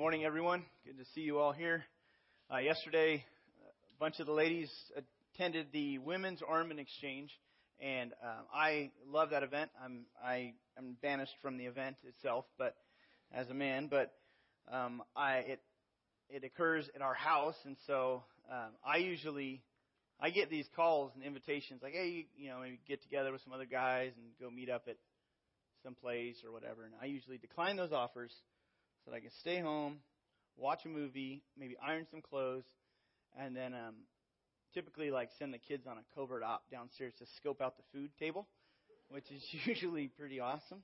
morning, everyone. Good to see you all here. Uh, yesterday, a bunch of the ladies attended the Women's Ornament Exchange, and uh, I love that event. I'm I am banished from the event itself, but as a man, but um, I it it occurs at our house, and so um, I usually I get these calls and invitations like, hey, you know, maybe get together with some other guys and go meet up at some place or whatever. And I usually decline those offers so that I can stay home, watch a movie, maybe iron some clothes, and then um, typically like send the kids on a covert op downstairs to scope out the food table, which is usually pretty awesome.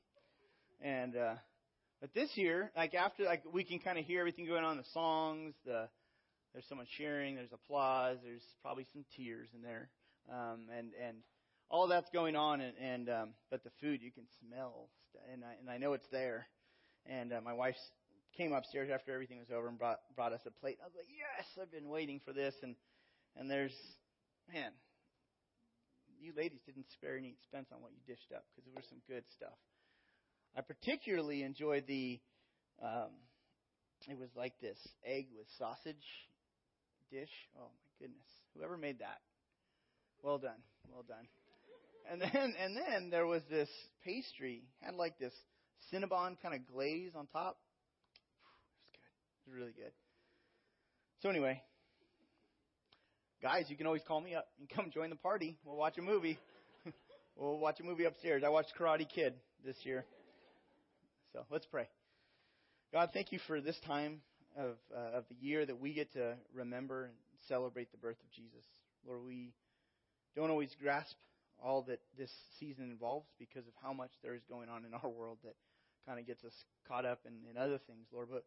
And uh, but this year, like after like we can kind of hear everything going on, the songs, the there's someone cheering, there's applause, there's probably some tears in there, um, and and all that's going on, and, and um, but the food you can smell, and I and I know it's there, and uh, my wife came upstairs after everything was over and brought brought us a plate. I was like, yes, I've been waiting for this, and and there's man, you ladies didn't spare any expense on what you dished up because there was some good stuff. I particularly enjoyed the. Um, it was like this egg with sausage dish. Oh my goodness, whoever made that, well done, well done. And then and then there was this pastry had like this Cinnabon kind of glaze on top. It was good. It was really good. So anyway, guys, you can always call me up and come join the party. We'll watch a movie. we'll watch a movie upstairs. I watched Karate Kid this year. So let's pray. God, thank you for this time of, uh, of the year that we get to remember and celebrate the birth of Jesus. Lord, we don't always grasp all that this season involves because of how much there is going on in our world that kind of gets us caught up in, in other things, Lord. But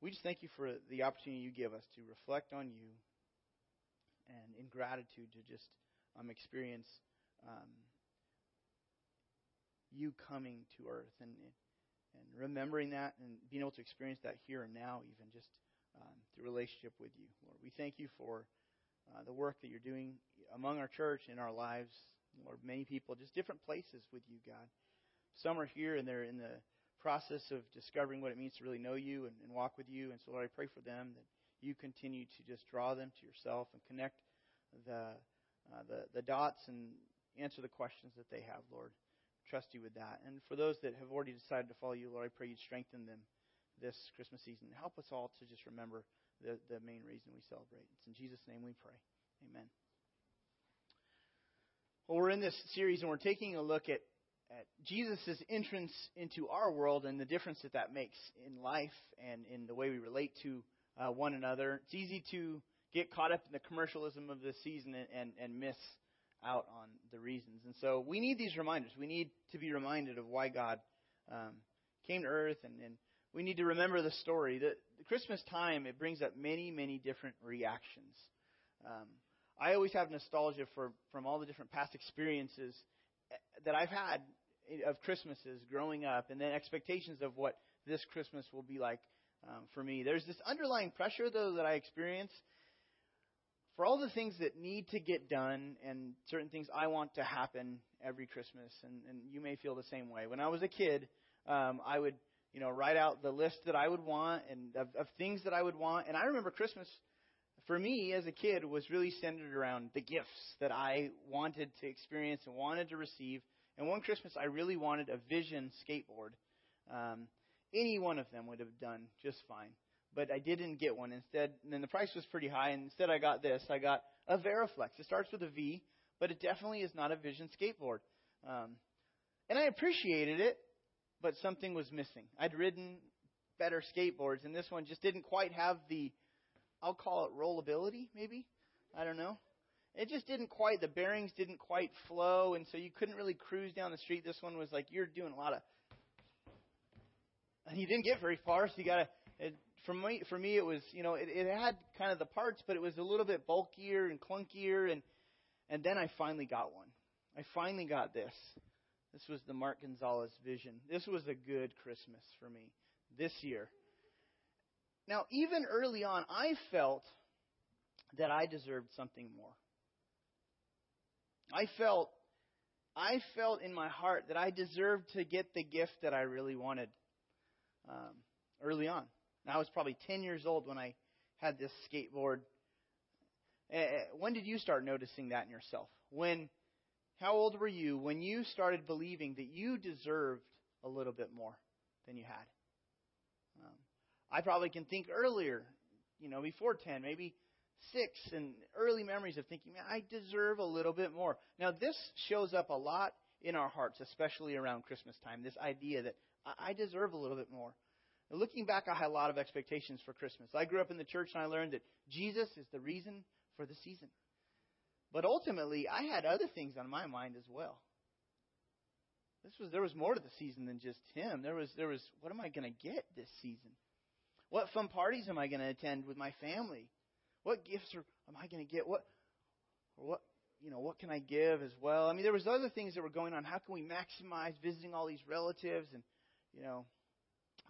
we just thank you for the opportunity you give us to reflect on you and in gratitude to just um, experience um, you coming to earth and and remembering that and being able to experience that here and now, even just um, through relationship with you, Lord. We thank you for uh, the work that you're doing among our church in our lives, Lord. Many people, just different places with you, God. Some are here and they're in the process of discovering what it means to really know you and, and walk with you. And so, Lord, I pray for them that you continue to just draw them to yourself and connect the uh, the, the dots and answer the questions that they have, Lord trust you with that. And for those that have already decided to follow you, Lord, I pray you'd strengthen them this Christmas season. Help us all to just remember the, the main reason we celebrate. It's in Jesus' name we pray. Amen. Well, we're in this series and we're taking a look at, at Jesus' entrance into our world and the difference that that makes in life and in the way we relate to uh, one another. It's easy to get caught up in the commercialism of this season and, and, and miss out on the reasons. And so we need these reminders. We need to be reminded of why God um, came to earth, and, and we need to remember the story. The, the Christmas time, it brings up many, many different reactions. Um, I always have nostalgia for from all the different past experiences that I've had of Christmases growing up, and then expectations of what this Christmas will be like um, for me. There's this underlying pressure, though, that I experience for all the things that need to get done and certain things I want to happen every Christmas, and, and you may feel the same way. When I was a kid, um, I would, you know, write out the list that I would want and of, of things that I would want. And I remember Christmas for me as a kid was really centered around the gifts that I wanted to experience and wanted to receive. And one Christmas, I really wanted a Vision skateboard. Um, any one of them would have done just fine but I didn't get one. Instead, and the price was pretty high, and instead I got this. I got a Variflex. It starts with a V, but it definitely is not a Vision skateboard. Um, and I appreciated it, but something was missing. I'd ridden better skateboards, and this one just didn't quite have the, I'll call it rollability, maybe. I don't know. It just didn't quite, the bearings didn't quite flow, and so you couldn't really cruise down the street. This one was like, you're doing a lot of, and you didn't get very far, so you gotta, for me, for me, it was you know it, it had kind of the parts, but it was a little bit bulkier and clunkier, and and then I finally got one. I finally got this. This was the Mark Gonzalez Vision. This was a good Christmas for me this year. Now, even early on, I felt that I deserved something more. I felt I felt in my heart that I deserved to get the gift that I really wanted um, early on. And I was probably 10 years old when I had this skateboard. Uh, when did you start noticing that in yourself? When, how old were you when you started believing that you deserved a little bit more than you had? I probably can think earlier, you know, before 10, maybe six, and early memories of thinking, man, I deserve a little bit more. Now, this shows up a lot in our hearts, especially around Christmas time, this idea that I deserve a little bit more. Now, looking back, I had a lot of expectations for Christmas. I grew up in the church and I learned that Jesus is the reason for the season. But ultimately, I had other things on my mind as well. This was there was more to the season than just him. There was there was what am I going to get this season? What fun parties am I going to attend with my family? What gifts are, am I going to get? What or what you know, what can I give as well? I mean, there was other things that were going on. How can we maximize visiting all these relatives? And, you know,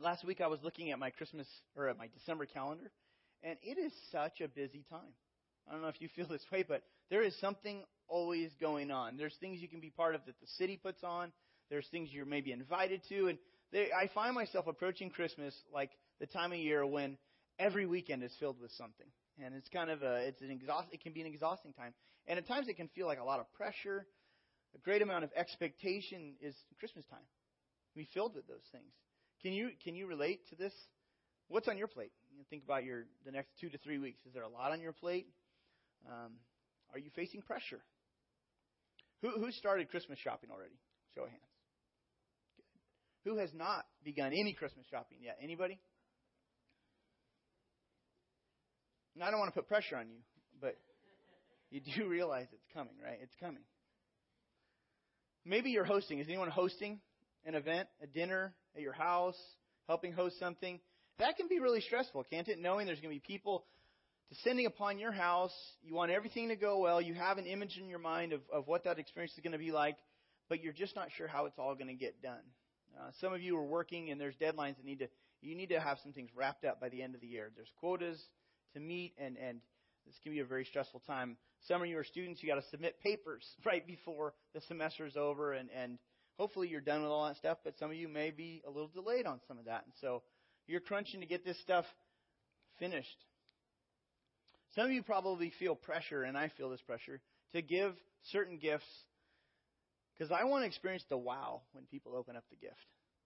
last week I was looking at my Christmas or at my December calendar, and it is such a busy time. I don't know if you feel this way, but there is something always going on. There's things you can be part of that the city puts on. There's things you're maybe invited to, and they, I find myself approaching Christmas like the time of year when every weekend is filled with something. And it's kind of a it's an exhaust it can be an exhausting time. And at times it can feel like a lot of pressure. A great amount of expectation is christmas time. Be filled with those things. Can you can you relate to this? What's on your plate? You think about your the next two to three weeks. Is there a lot on your plate? Um, are you facing pressure? Who who started christmas shopping already? Show of hands. Who has not begun any christmas shopping yet anybody I don't want to put pressure on you, but you do realize it's coming, right? It's coming. Maybe you're hosting. Is anyone hosting an event, a dinner at your house, helping host something? That can be really stressful, can't it? Knowing there's going to be people descending upon your house. You want everything to go well. You have an image in your mind of, of what that experience is going to be like, but you're just not sure how it's all going to get done. Uh, some of you are working and there's deadlines that need to, you need to have some things wrapped up by the end of the year. There's quotas to meet, and, and this can be a very stressful time. Some of you are students, you got to submit papers right before the semester is over, and, and hopefully you're done with all that stuff, but some of you may be a little delayed on some of that. And so you're crunching to get this stuff finished. Some of you probably feel pressure, and I feel this pressure, to give certain gifts because I want to experience the wow when people open up the gift.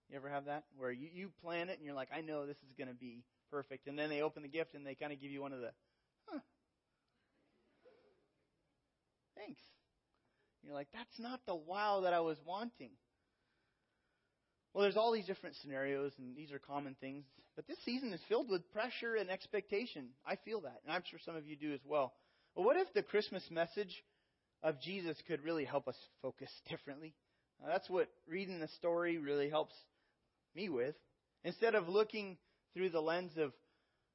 You ever have that? Where you, you plan it and you're like, I know this is going to be perfect. And then they open the gift and they kind of give you one of the, huh. Thanks. You're like, that's not the wow that I was wanting. Well, there's all these different scenarios, and these are common things. But this season is filled with pressure and expectation. I feel that, and I'm sure some of you do as well. Well, what if the Christmas message of Jesus could really help us focus differently? That's what reading the story really helps me with. Instead of looking through the lens of,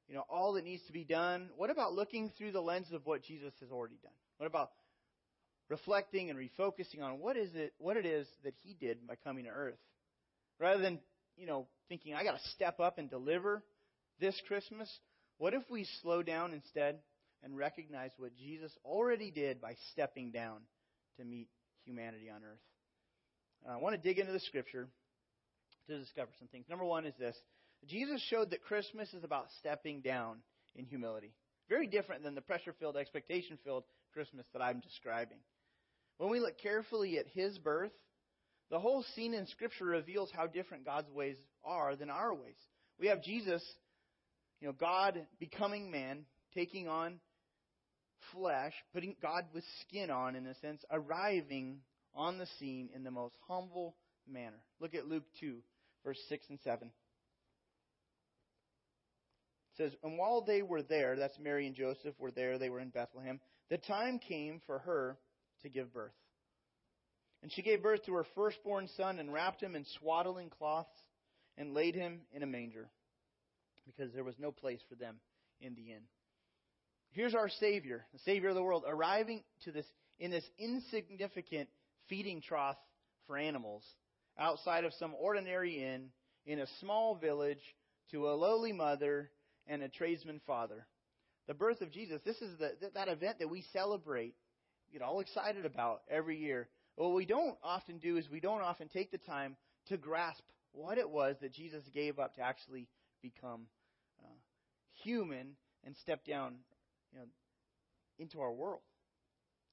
you know, all that needs to be done? What about looking through the lens of what Jesus has already done? What about reflecting and refocusing on what is it, what it is that He did by coming to earth? Rather than, you know, thinking, I got to step up and deliver this Christmas, what if we slow down instead and recognize what Jesus already did by stepping down to meet humanity on earth? I want to dig into the scripture to discover some things. Number one is this Jesus showed that Christmas is about stepping down in humility. Very different than the pressure filled, expectation filled Christmas that I'm describing. When we look carefully at his birth, the whole scene in Scripture reveals how different God's ways are than our ways. We have Jesus, you know, God becoming man, taking on flesh, putting God with skin on, in a sense, arriving on the scene in the most humble manner. Look at Luke 2, verse 6 and 7 It says, And while they were there, that's Mary and Joseph were there, they were in Bethlehem, the time came for her to give birth. And she gave birth to her firstborn son and wrapped him in swaddling cloths and laid him in a manger because there was no place for them in the inn. Here's our Savior, the Savior of the world, arriving to this in this insignificant feeding trough for animals outside of some ordinary inn in a small village to a lowly mother and a tradesman father. The birth of Jesus, this is the, that event that we celebrate, get all excited about every year. What we don't often do is we don't often take the time to grasp what it was that Jesus gave up to actually become uh, human and step down you know, into our world.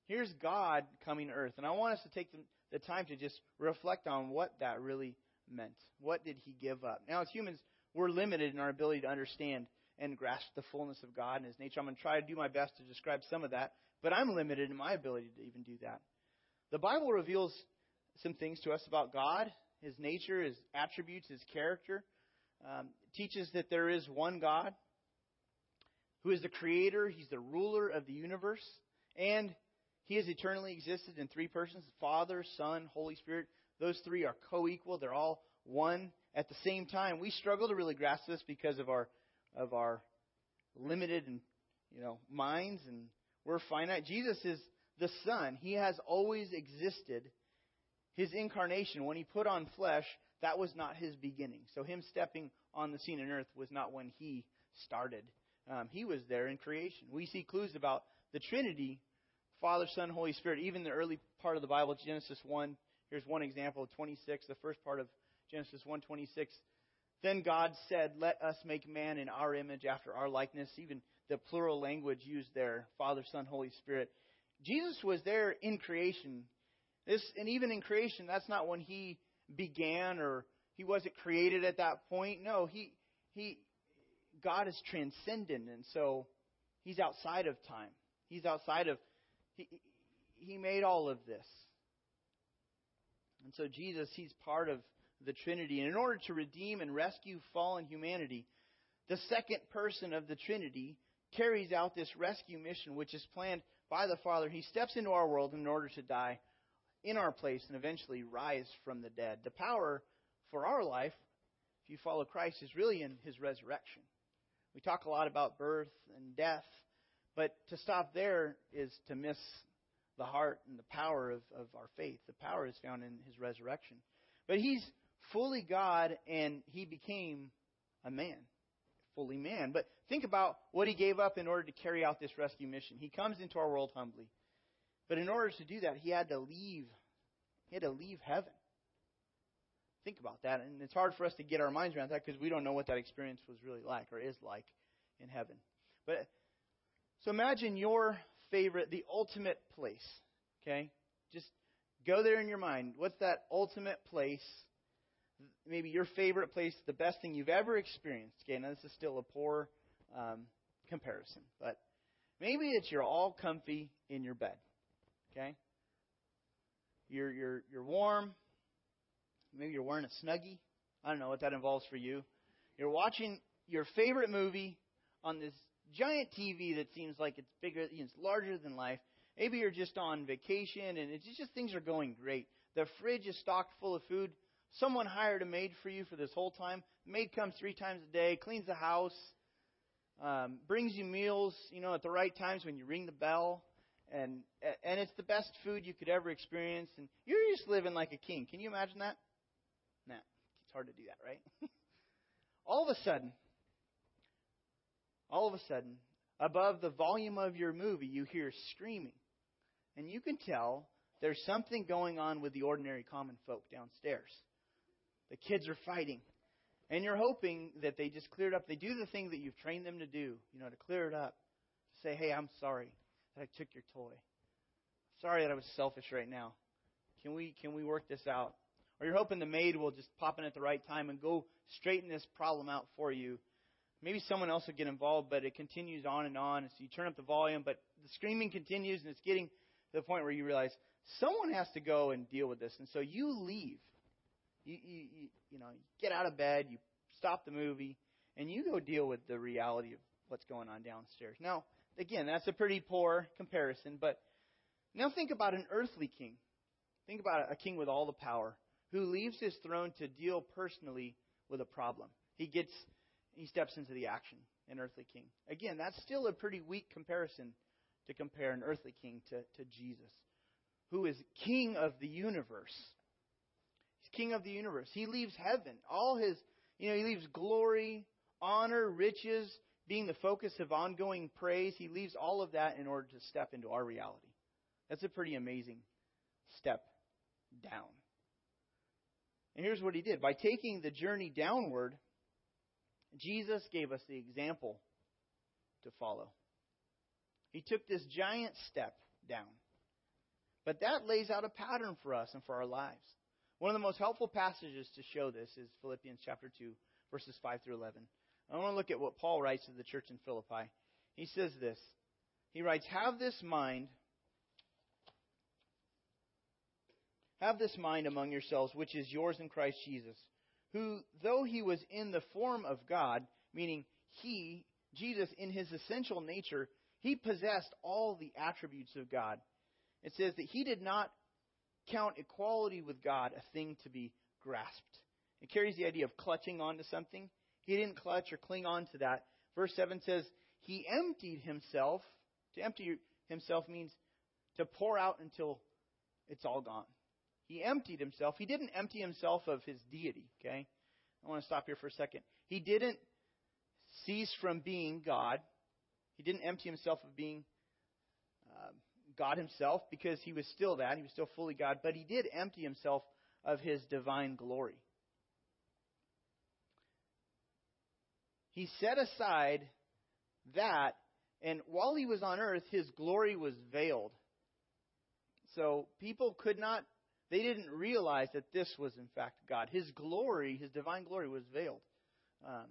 Here's God coming to earth. And I want us to take the, the time to just reflect on what that really meant. What did he give up? Now, as humans, we're limited in our ability to understand and grasp the fullness of God and his nature. I'm going to try to do my best to describe some of that, but I'm limited in my ability to even do that. The Bible reveals some things to us about God, his nature, his attributes, his character. Um, teaches that there is one God who is the creator, he's the ruler of the universe, and he has eternally existed in three persons Father, Son, Holy Spirit. Those three are co equal, they're all one at the same time. We struggle to really grasp this because of our of our limited and you know minds and we're finite. Jesus is the Son. He has always existed. His incarnation, when he put on flesh, that was not his beginning. So him stepping on the scene in earth was not when he started. Um, he was there in creation. We see clues about the Trinity Father, Son, Holy Spirit. Even the early part of the Bible, Genesis 1. Here's one example, 26, the first part of Genesis 1:26. Then God said, "Let us make man in our image, after our likeness." Even the plural language used there, Father, Son, Holy Spirit. Jesus was there in creation. This, and even in creation, that's not when he began or he wasn't created at that point. No, he he God is transcendent, and so he's outside of time. He's outside of he, he made all of this. And so Jesus, he's part of the Trinity. And in order to redeem and rescue fallen humanity, the second person of the Trinity carries out this rescue mission, which is planned by the Father. He steps into our world in order to die in our place and eventually rise from the dead. The power for our life, if you follow Christ, is really in his resurrection. We talk a lot about birth and death, but to stop there is to miss the heart and the power of, of our faith. The power is found in his resurrection. But he's fully God and he became a man, fully man. But think about what he gave up in order to carry out this rescue mission. He comes into our world humbly. But in order to do that, he had to leave. He had to leave heaven. Think about that. And it's hard for us to get our minds around that because we don't know what that experience was really like or is like in heaven. But so imagine your favorite, the ultimate place. Okay? Just go there in your mind. What's that ultimate place? Maybe your favorite place, the best thing you've ever experienced. Okay, now this is still a poor um, comparison, but maybe it's you're all comfy in your bed. Okay? You're you're you're warm. Maybe you're wearing a snuggie. I don't know what that involves for you. You're watching your favorite movie on this giant TV that seems like it's bigger, it's larger than life. Maybe you're just on vacation and it's just things are going great. The fridge is stocked full of food. Someone hired a maid for you for this whole time. The maid comes three times a day, cleans the house, um, brings you meals, you know, at the right times when you ring the bell, and and it's the best food you could ever experience, and you're just living like a king. Can you imagine that? Nah, it's hard to do that, right? All of a sudden, all of a sudden, above the volume of your movie, you hear screaming. And you can tell there's something going on with the ordinary common folk downstairs. The kids are fighting. And you're hoping that they just clear it up. They do the thing that you've trained them to do, you know, to clear it up. To say, hey, I'm sorry that I took your toy. Sorry that I was selfish right now. Can we can we work this out? Or you're hoping the maid will just pop in at the right time and go straighten this problem out for you maybe someone else will get involved, but it continues on and on. So you turn up the volume, but the screaming continues, and it's getting to the point where you realize someone has to go and deal with this. And so you leave. You, you, you, you know, you get out of bed, you stop the movie, and you go deal with the reality of what's going on downstairs. Now, again, that's a pretty poor comparison, but now think about an earthly king. Think about a king with all the power who leaves his throne to deal personally with a problem. He gets he steps into the action, an earthly king. Again, that's still a pretty weak comparison to compare an earthly king to, to Jesus, who is king of the universe. He's king of the universe. He leaves heaven. All his, you know, he leaves glory, honor, riches, being the focus of ongoing praise. He leaves all of that in order to step into our reality. That's a pretty amazing step down. And here's what he did. By taking the journey downward, Jesus gave us the example to follow. He took this giant step down. But that lays out a pattern for us and for our lives. One of the most helpful passages to show this is Philippians chapter 2, verses 5 through 11. I want to look at what Paul writes to the church in Philippi. He says this. He writes, Have this mind. Have this mind among yourselves, which is yours in Christ Jesus, who, though he was in the form of God, meaning he, Jesus, in his essential nature, he possessed all the attributes of God. It says that he did not count equality with God a thing to be grasped. It carries the idea of clutching onto something. He didn't clutch or cling on to that. Verse 7 says, He emptied himself. To empty himself means to pour out until it's all gone. He emptied himself. He didn't empty himself of his deity, okay? I want to stop here for a second. He didn't cease from being God. He didn't empty himself of being uh, God himself because he was still that. He was still fully God, but he did empty himself of his divine glory. He set aside that, and while he was on earth, his glory was veiled. So people could not, they didn't realize that this was in fact God. His glory, his divine glory, was veiled. Um,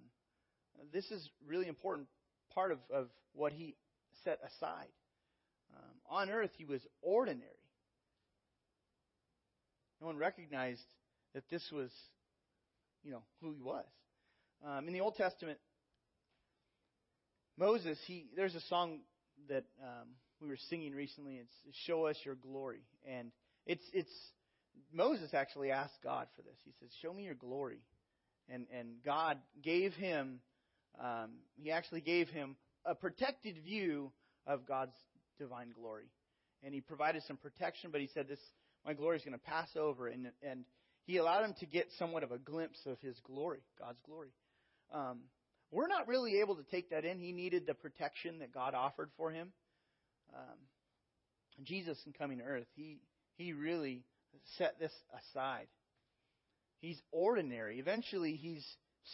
this is really important part of, of what he set aside. Um, on earth, he was ordinary. No one recognized that this was, you know, who he was. Um, in the Old Testament, Moses, he there's a song that um, we were singing recently. It's "Show Us Your Glory," and it's it's Moses actually asked God for this. He says, "Show me your glory," and and God gave him. Um, he actually gave him a protected view of God's divine glory, and he provided some protection. But he said, "This my glory is going to pass over," and and he allowed him to get somewhat of a glimpse of his glory, God's glory. Um, we're not really able to take that in. He needed the protection that God offered for him. Um, Jesus, in coming to earth, he, he really set this aside. He's ordinary. Eventually, he's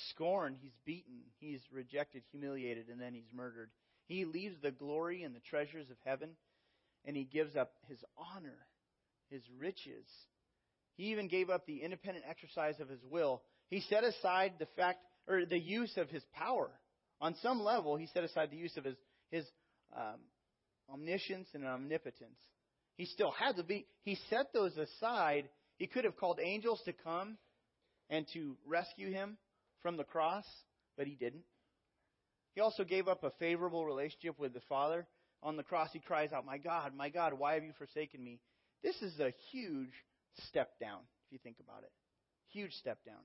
scorned, he's beaten, he's rejected, humiliated, and then he's murdered. He leaves the glory and the treasures of heaven, and he gives up his honor, his riches. He even gave up the independent exercise of his will. He set aside the fact or the use of his power. On some level, he set aside the use of his, his um, omniscience and omnipotence. He still had to be, he set those aside. He could have called angels to come and to rescue him from the cross, but he didn't. He also gave up a favorable relationship with the Father. On the cross, he cries out, My God, my God, why have you forsaken me? This is a huge step down, if you think about it. Huge step down.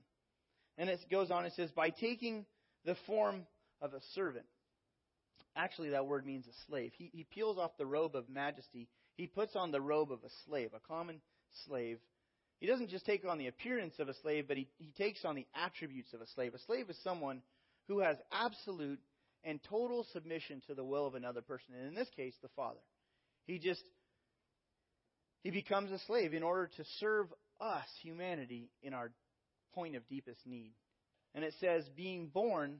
And it goes on, it says, by taking the form of a servant. Actually, that word means a slave. He, he peels off the robe of majesty. He puts on the robe of a slave, a common slave. He doesn't just take on the appearance of a slave, but he, he takes on the attributes of a slave. A slave is someone who has absolute and total submission to the will of another person, and in this case, the Father. He just he becomes a slave in order to serve us, humanity, in our point of deepest need. And it says, being born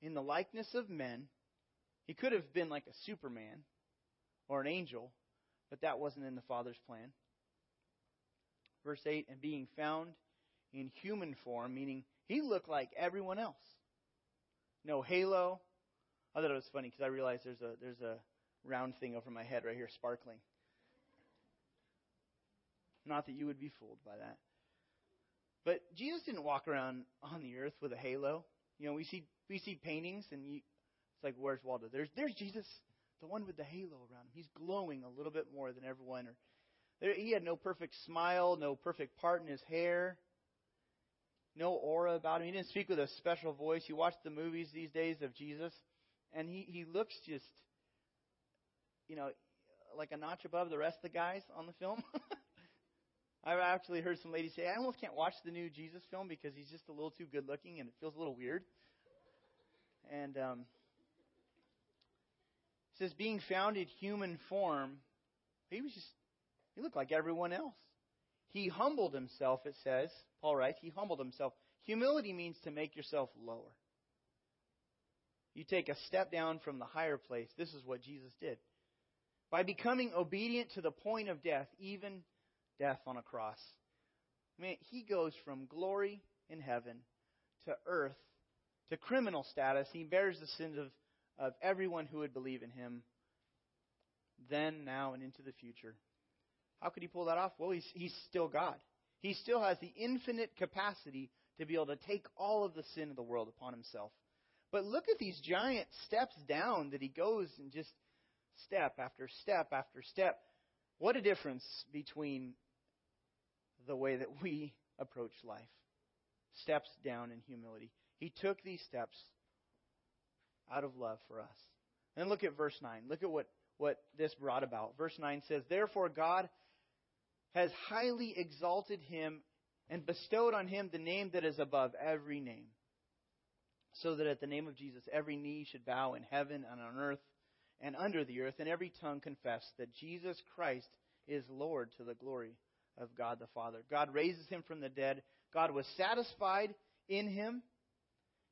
in the likeness of men, he could have been like a Superman or an angel, but that wasn't in the Father's plan. Verse 8, and being found in human form, meaning he looked like everyone else. No halo. I thought it was funny because I realized there's a there's a round thing over my head right here sparkling. Not that you would be fooled by that. But Jesus didn't walk around on the earth with a halo. You know, we see we see paintings, and you, it's like, where's Waldo? There's there's Jesus, the one with the halo around him. He's glowing a little bit more than everyone. Or there, he had no perfect smile, no perfect part in his hair, no aura about him. He didn't speak with a special voice. You watch the movies these days of Jesus, and he he looks just, you know, like a notch above the rest of the guys on the film. I've actually heard some ladies say, I almost can't watch the new Jesus film because he's just a little too good looking and it feels a little weird. And um, says, being found in human form, he was just, he looked like everyone else. He humbled himself, it says. Paul writes, he humbled himself. Humility means to make yourself lower. You take a step down from the higher place. This is what Jesus did. By becoming obedient to the point of death, even death on a cross. I mean, he goes from glory in heaven to earth to criminal status. He bears the sins of, of everyone who would believe in him then, now, and into the future. How could he pull that off? Well, he's, he's still God. He still has the infinite capacity to be able to take all of the sin of the world upon himself. But look at these giant steps down that he goes and just step after step after step. What a difference between the way that we approach life. Steps down in humility. He took these steps out of love for us. And look at verse 9. Look at what, what this brought about. Verse 9 says, Therefore God has highly exalted him and bestowed on him the name that is above every name, so that at the name of Jesus every knee should bow in heaven and on earth and under the earth, and every tongue confess that Jesus Christ is Lord to the glory of God the Father. God raises him from the dead. God was satisfied in him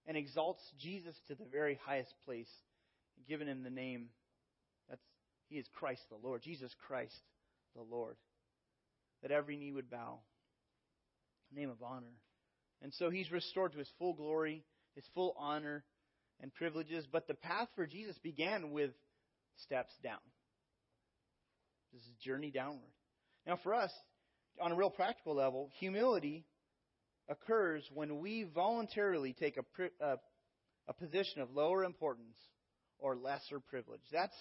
and exalts Jesus to the very highest place, giving him the name that's he is Christ the Lord, Jesus Christ the Lord. That every knee would bow. Name of honor. And so he's restored to his full glory, his full honor and privileges, but the path for Jesus began with steps down. This is journey downward. Now for us, on a real practical level, humility occurs when we voluntarily take a, a, a position of lower importance or lesser privilege. That's,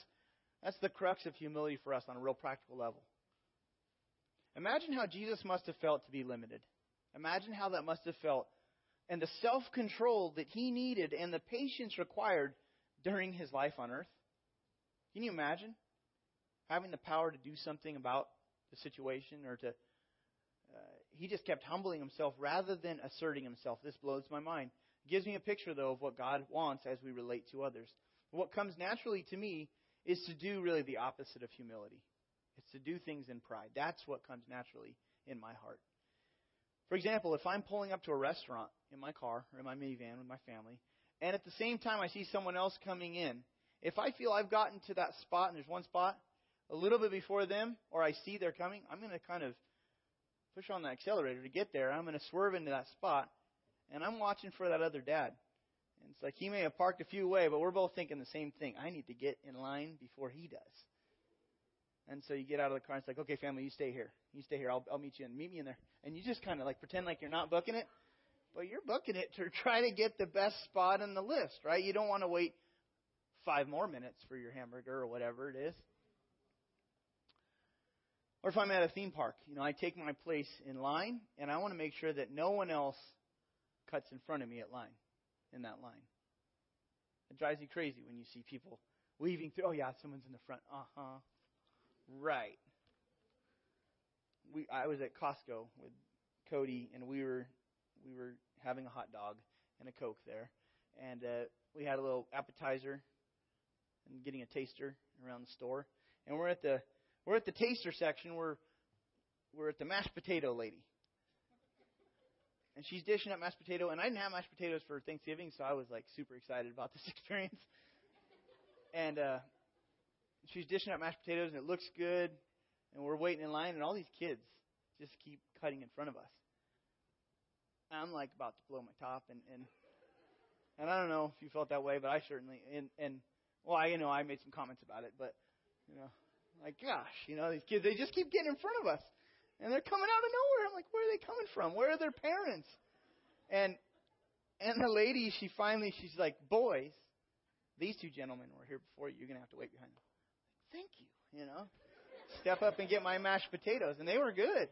that's the crux of humility for us on a real practical level. Imagine how Jesus must have felt to be limited. Imagine how that must have felt. And the self control that he needed and the patience required during his life on earth. Can you imagine having the power to do something about the situation or to uh, he just kept humbling himself rather than asserting himself. This blows my mind. It gives me a picture, though, of what God wants as we relate to others. What comes naturally to me is to do really the opposite of humility. It's to do things in pride. That's what comes naturally in my heart. For example, if I'm pulling up to a restaurant in my car or in my minivan with my family, and at the same time I see someone else coming in, if I feel I've gotten to that spot and there's one spot a little bit before them, or I see they're coming, I'm going to kind of push on the accelerator to get there. I'm going to swerve into that spot, and I'm watching for that other dad. And it's like he may have parked a few away, but we're both thinking the same thing. I need to get in line before he does. And so you get out of the car and it's like, okay, family, you stay here. You stay here. I'll, I'll meet you and meet me in there. And you just kind of like pretend like you're not booking it, but you're booking it to try to get the best spot on the list, right? You don't want to wait five more minutes for your hamburger or whatever it is. Or if I'm at a theme park, you know, I take my place in line and I want to make sure that no one else cuts in front of me at line, in that line. It drives you crazy when you see people weaving through. Oh yeah, someone's in the front. Uh huh. Right. We I was at Costco with Cody and we were we were having a hot dog and a coke there, and uh, we had a little appetizer and getting a taster around the store, and we're at the we're at the taster section. We're we're at the mashed potato lady. And she's dishing up mashed potato, and I didn't have mashed potatoes for Thanksgiving, so I was like super excited about this experience. And uh, she's dishing up mashed potatoes, and it looks good, and we're waiting in line, and all these kids just keep cutting in front of us. I'm like about to blow my top, and and and I don't know if you felt that way, but I certainly and and well, I you know I made some comments about it, but you know like, gosh, you know, these kids, they just keep getting in front of us. And they're coming out of nowhere. I'm like, where are they coming from? Where are their parents? And and the lady, she finally, she's like, boys, these two gentlemen were here before you. You're to have to wait behind them. Thank you, you know. Step up and get my mashed potatoes. And they were good.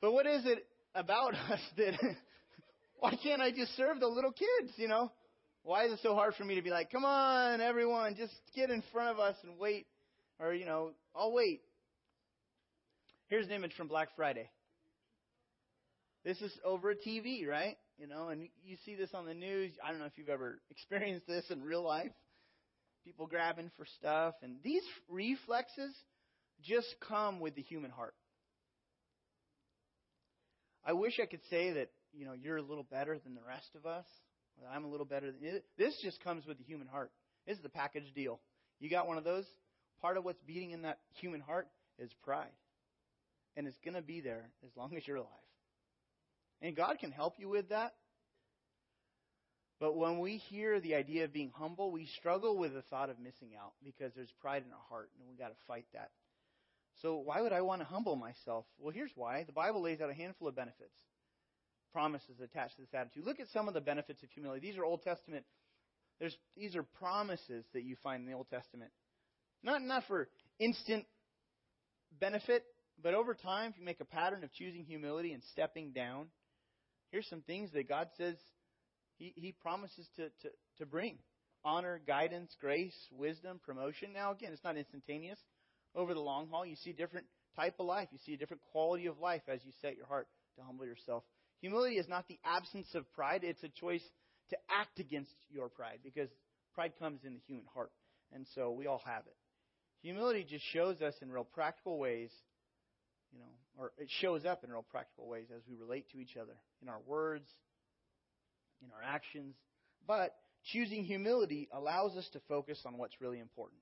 But what is it about us that, why can't I just serve the little kids, you know? Why is it so hard for me to be like, come on, everyone, just get in front of us and wait? Or, you know, I'll wait. Here's an image from Black Friday. This is over a TV, right? You know, and you see this on the news. I don't know if you've ever experienced this in real life. People grabbing for stuff. And these reflexes just come with the human heart. I wish I could say that, you know, you're a little better than the rest of us I'm a little better than you. This just comes with the human heart. This is the package deal. You got one of those? Part of what's beating in that human heart is pride. And it's going to be there as long as you're alive. And God can help you with that. But when we hear the idea of being humble, we struggle with the thought of missing out because there's pride in our heart and we got to fight that. So why would I want to humble myself? Well, here's why. The Bible lays out a handful of benefits, promises attached to this attitude. Look at some of the benefits of humility. These are Old Testament. There's, these are promises that you find in the Old Testament. Not, not for instant benefit, but over time, if you make a pattern of choosing humility and stepping down, here's some things that God says He, he promises to, to, to bring honor, guidance, grace, wisdom, promotion. Now, again, it's not instantaneous. Over the long haul, you see different type of life. You see a different quality of life as you set your heart to humble yourself. Humility is not the absence of pride, it's a choice to act against your pride because pride comes in the human heart. And so we all have it. Humility just shows us in real practical ways you know, or it shows up in real practical ways as we relate to each other in our words, in our actions. But choosing humility allows us to focus on what's really important.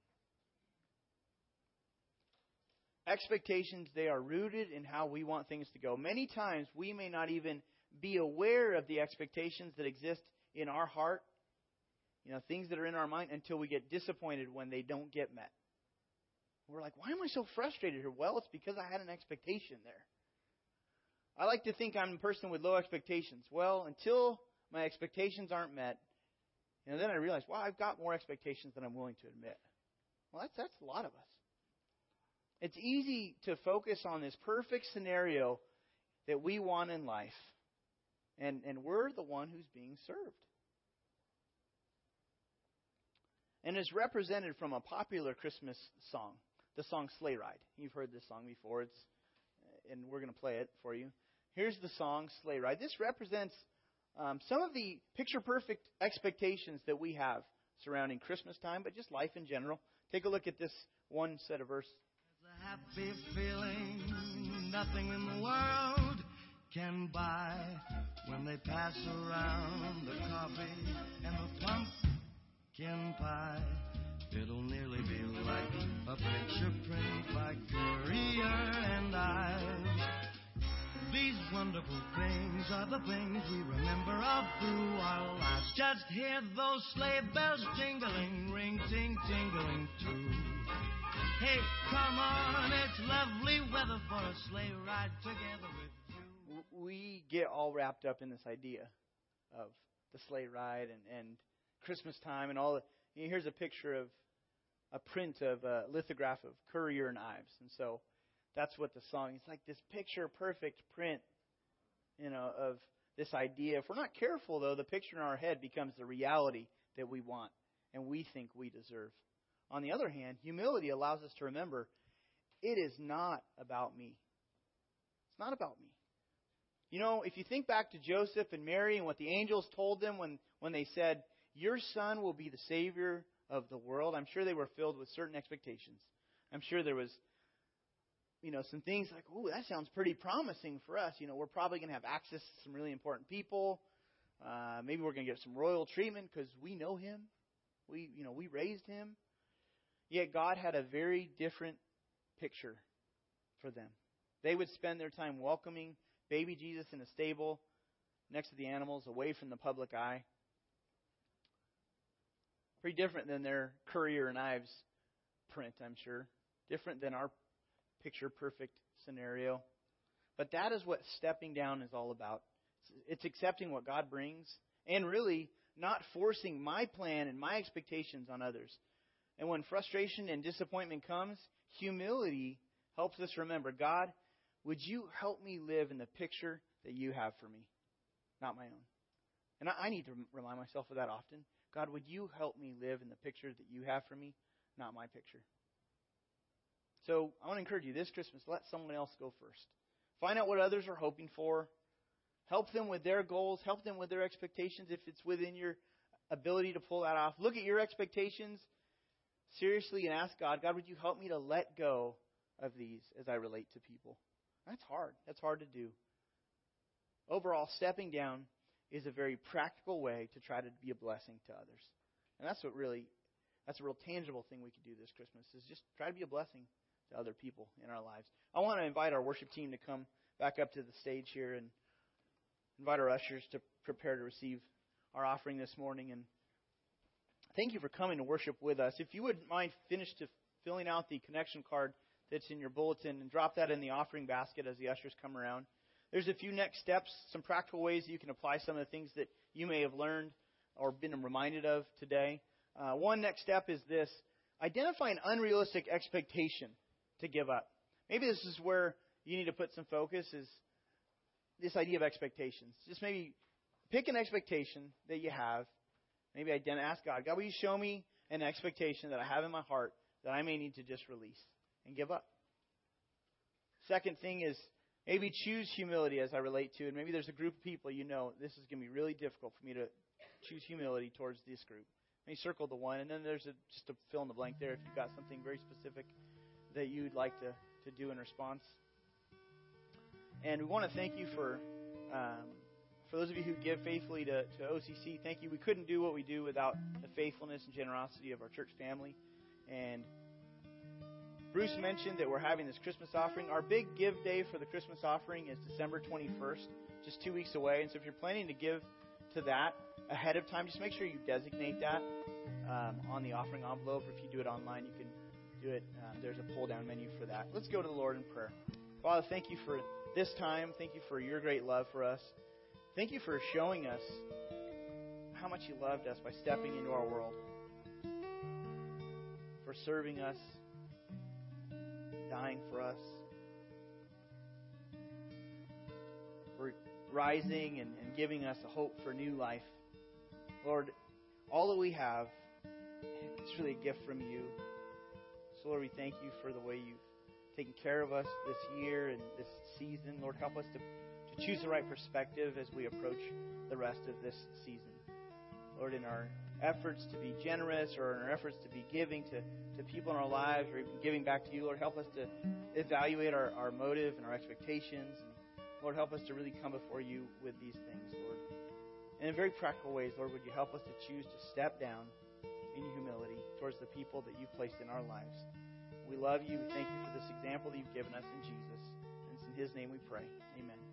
Expectations, they are rooted in how we want things to go. Many times we may not even be aware of the expectations that exist in our heart, you know, things that are in our mind until we get disappointed when they don't get met. We're like, why am I so frustrated here? Well, it's because I had an expectation there. I like to think I'm a person with low expectations. Well, until my expectations aren't met, you know, then I realize, wow, I've got more expectations than I'm willing to admit. Well, that's, that's a lot of us. It's easy to focus on this perfect scenario that we want in life, and, and we're the one who's being served. And it's represented from a popular Christmas song the song Sleigh Ride. You've heard this song before. It's and we're going to play it for you. Here's the song Sleigh Ride. This represents um, some of the picture perfect expectations that we have surrounding Christmas time, but just life in general. Take a look at this one set of verses. Happy feeling nothing in the world can buy when they pass around the coffee and the pumpkin pie. It'll nearly be like a picture print by Currier and Ives. These wonderful things are the things we remember of through our lives. Just hear those sleigh bells jingling, ring ting tingling too. Hey, come on, it's lovely weather for a sleigh ride together with you. We get all wrapped up in this idea of the sleigh ride and, and Christmas time and all the here's a picture of a print of a lithograph of Currier and Ives, and so that's what the song. It's like this picture perfect print, you know, of this idea. If we're not careful, though, the picture in our head becomes the reality that we want and we think we deserve. On the other hand, humility allows us to remember it is not about me. It's not about me. You know, if you think back to Joseph and Mary and what the angels told them when, when they said, Your son will be the Savior of the world, I'm sure they were filled with certain expectations. I'm sure there was, you know, some things like, Oh, that sounds pretty promising for us." You know, we're probably going to have access to some really important people. Uh, maybe we're going to get some royal treatment because we know him. We, you know, we raised him. Yet God had a very different picture for them. They would spend their time welcoming baby Jesus in a stable next to the animals, away from the public eye. Pretty different than their Currier and Ives print, I'm sure. Different than our picture perfect scenario. But that is what stepping down is all about. It's accepting what God brings and really not forcing my plan and my expectations on others. And when frustration and disappointment comes, humility helps us remember God, would you help me live in the picture that you have for me, not my own? And I need to remind myself of that often. God, would you help me live in the picture that you have for me, not my picture? So I want to encourage you this Christmas, let someone else go first. Find out what others are hoping for. Help them with their goals. Help them with their expectations if it's within your ability to pull that off. Look at your expectations seriously and ask God, God, would you help me to let go of these as I relate to people? That's hard. That's hard to do. Overall, stepping down is a very practical way to try to be a blessing to others. And that's what really, that's a real tangible thing we can do this Christmas is just try to be a blessing to other people in our lives. I want to invite our worship team to come back up to the stage here and invite our ushers to prepare to receive our offering this morning. And thank you for coming to worship with us. If you wouldn't mind, finish to filling out the connection card that's in your bulletin and drop that in the offering basket as the ushers come around. There's a few next steps, some practical ways that you can apply some of the things that you may have learned or been reminded of today. Uh, one next step is this identify an unrealistic expectation to give up. Maybe this is where you need to put some focus is this idea of expectations. Just maybe pick an expectation that you have. Maybe identify, ask God, God, will you show me an expectation that I have in my heart that I may need to just release and give up? Second thing is maybe choose humility as I relate to, and maybe there's a group of people you know this is going to be really difficult for me to choose humility towards this group. Maybe circle the one, and then there's a, just a fill in the blank there if you've got something very specific that you'd like to, to do in response. And we want to thank you for um, for those of you who give faithfully to, to OCC. Thank you. We couldn't do what we do without the faithfulness and generosity of our church family. And Bruce mentioned that we're having this Christmas offering. Our big give day for the Christmas offering is December 21st, just two weeks away. And so if you're planning to give to that ahead of time, just make sure you designate that um, on the offering envelope. Or If you do it online, you can do it. Uh, there's a pull down menu for that. Let's go to the Lord in prayer. Father, thank you for this time. Thank you for your great love for us. Thank you for showing us how much you loved us by stepping into our world, for serving us, dying for us, for rising and, and giving us a hope for new life. Lord, all that we have is really a gift from you. So, Lord, we thank you for the way you've taken care of us this year and this season. Lord, help us to choose the right perspective as we approach the rest of this season. Lord, in our efforts to be generous or in our efforts to be giving to, to people in our lives or giving back to you, Lord, help us to evaluate our, our motive and our expectations. Lord, help us to really come before you with these things, Lord. And in very practical ways, Lord, would you help us to choose to step down in humility towards the people that you've placed in our lives. We love you. We thank you for this example that you've given us in Jesus. And it's in his name we pray. Amen.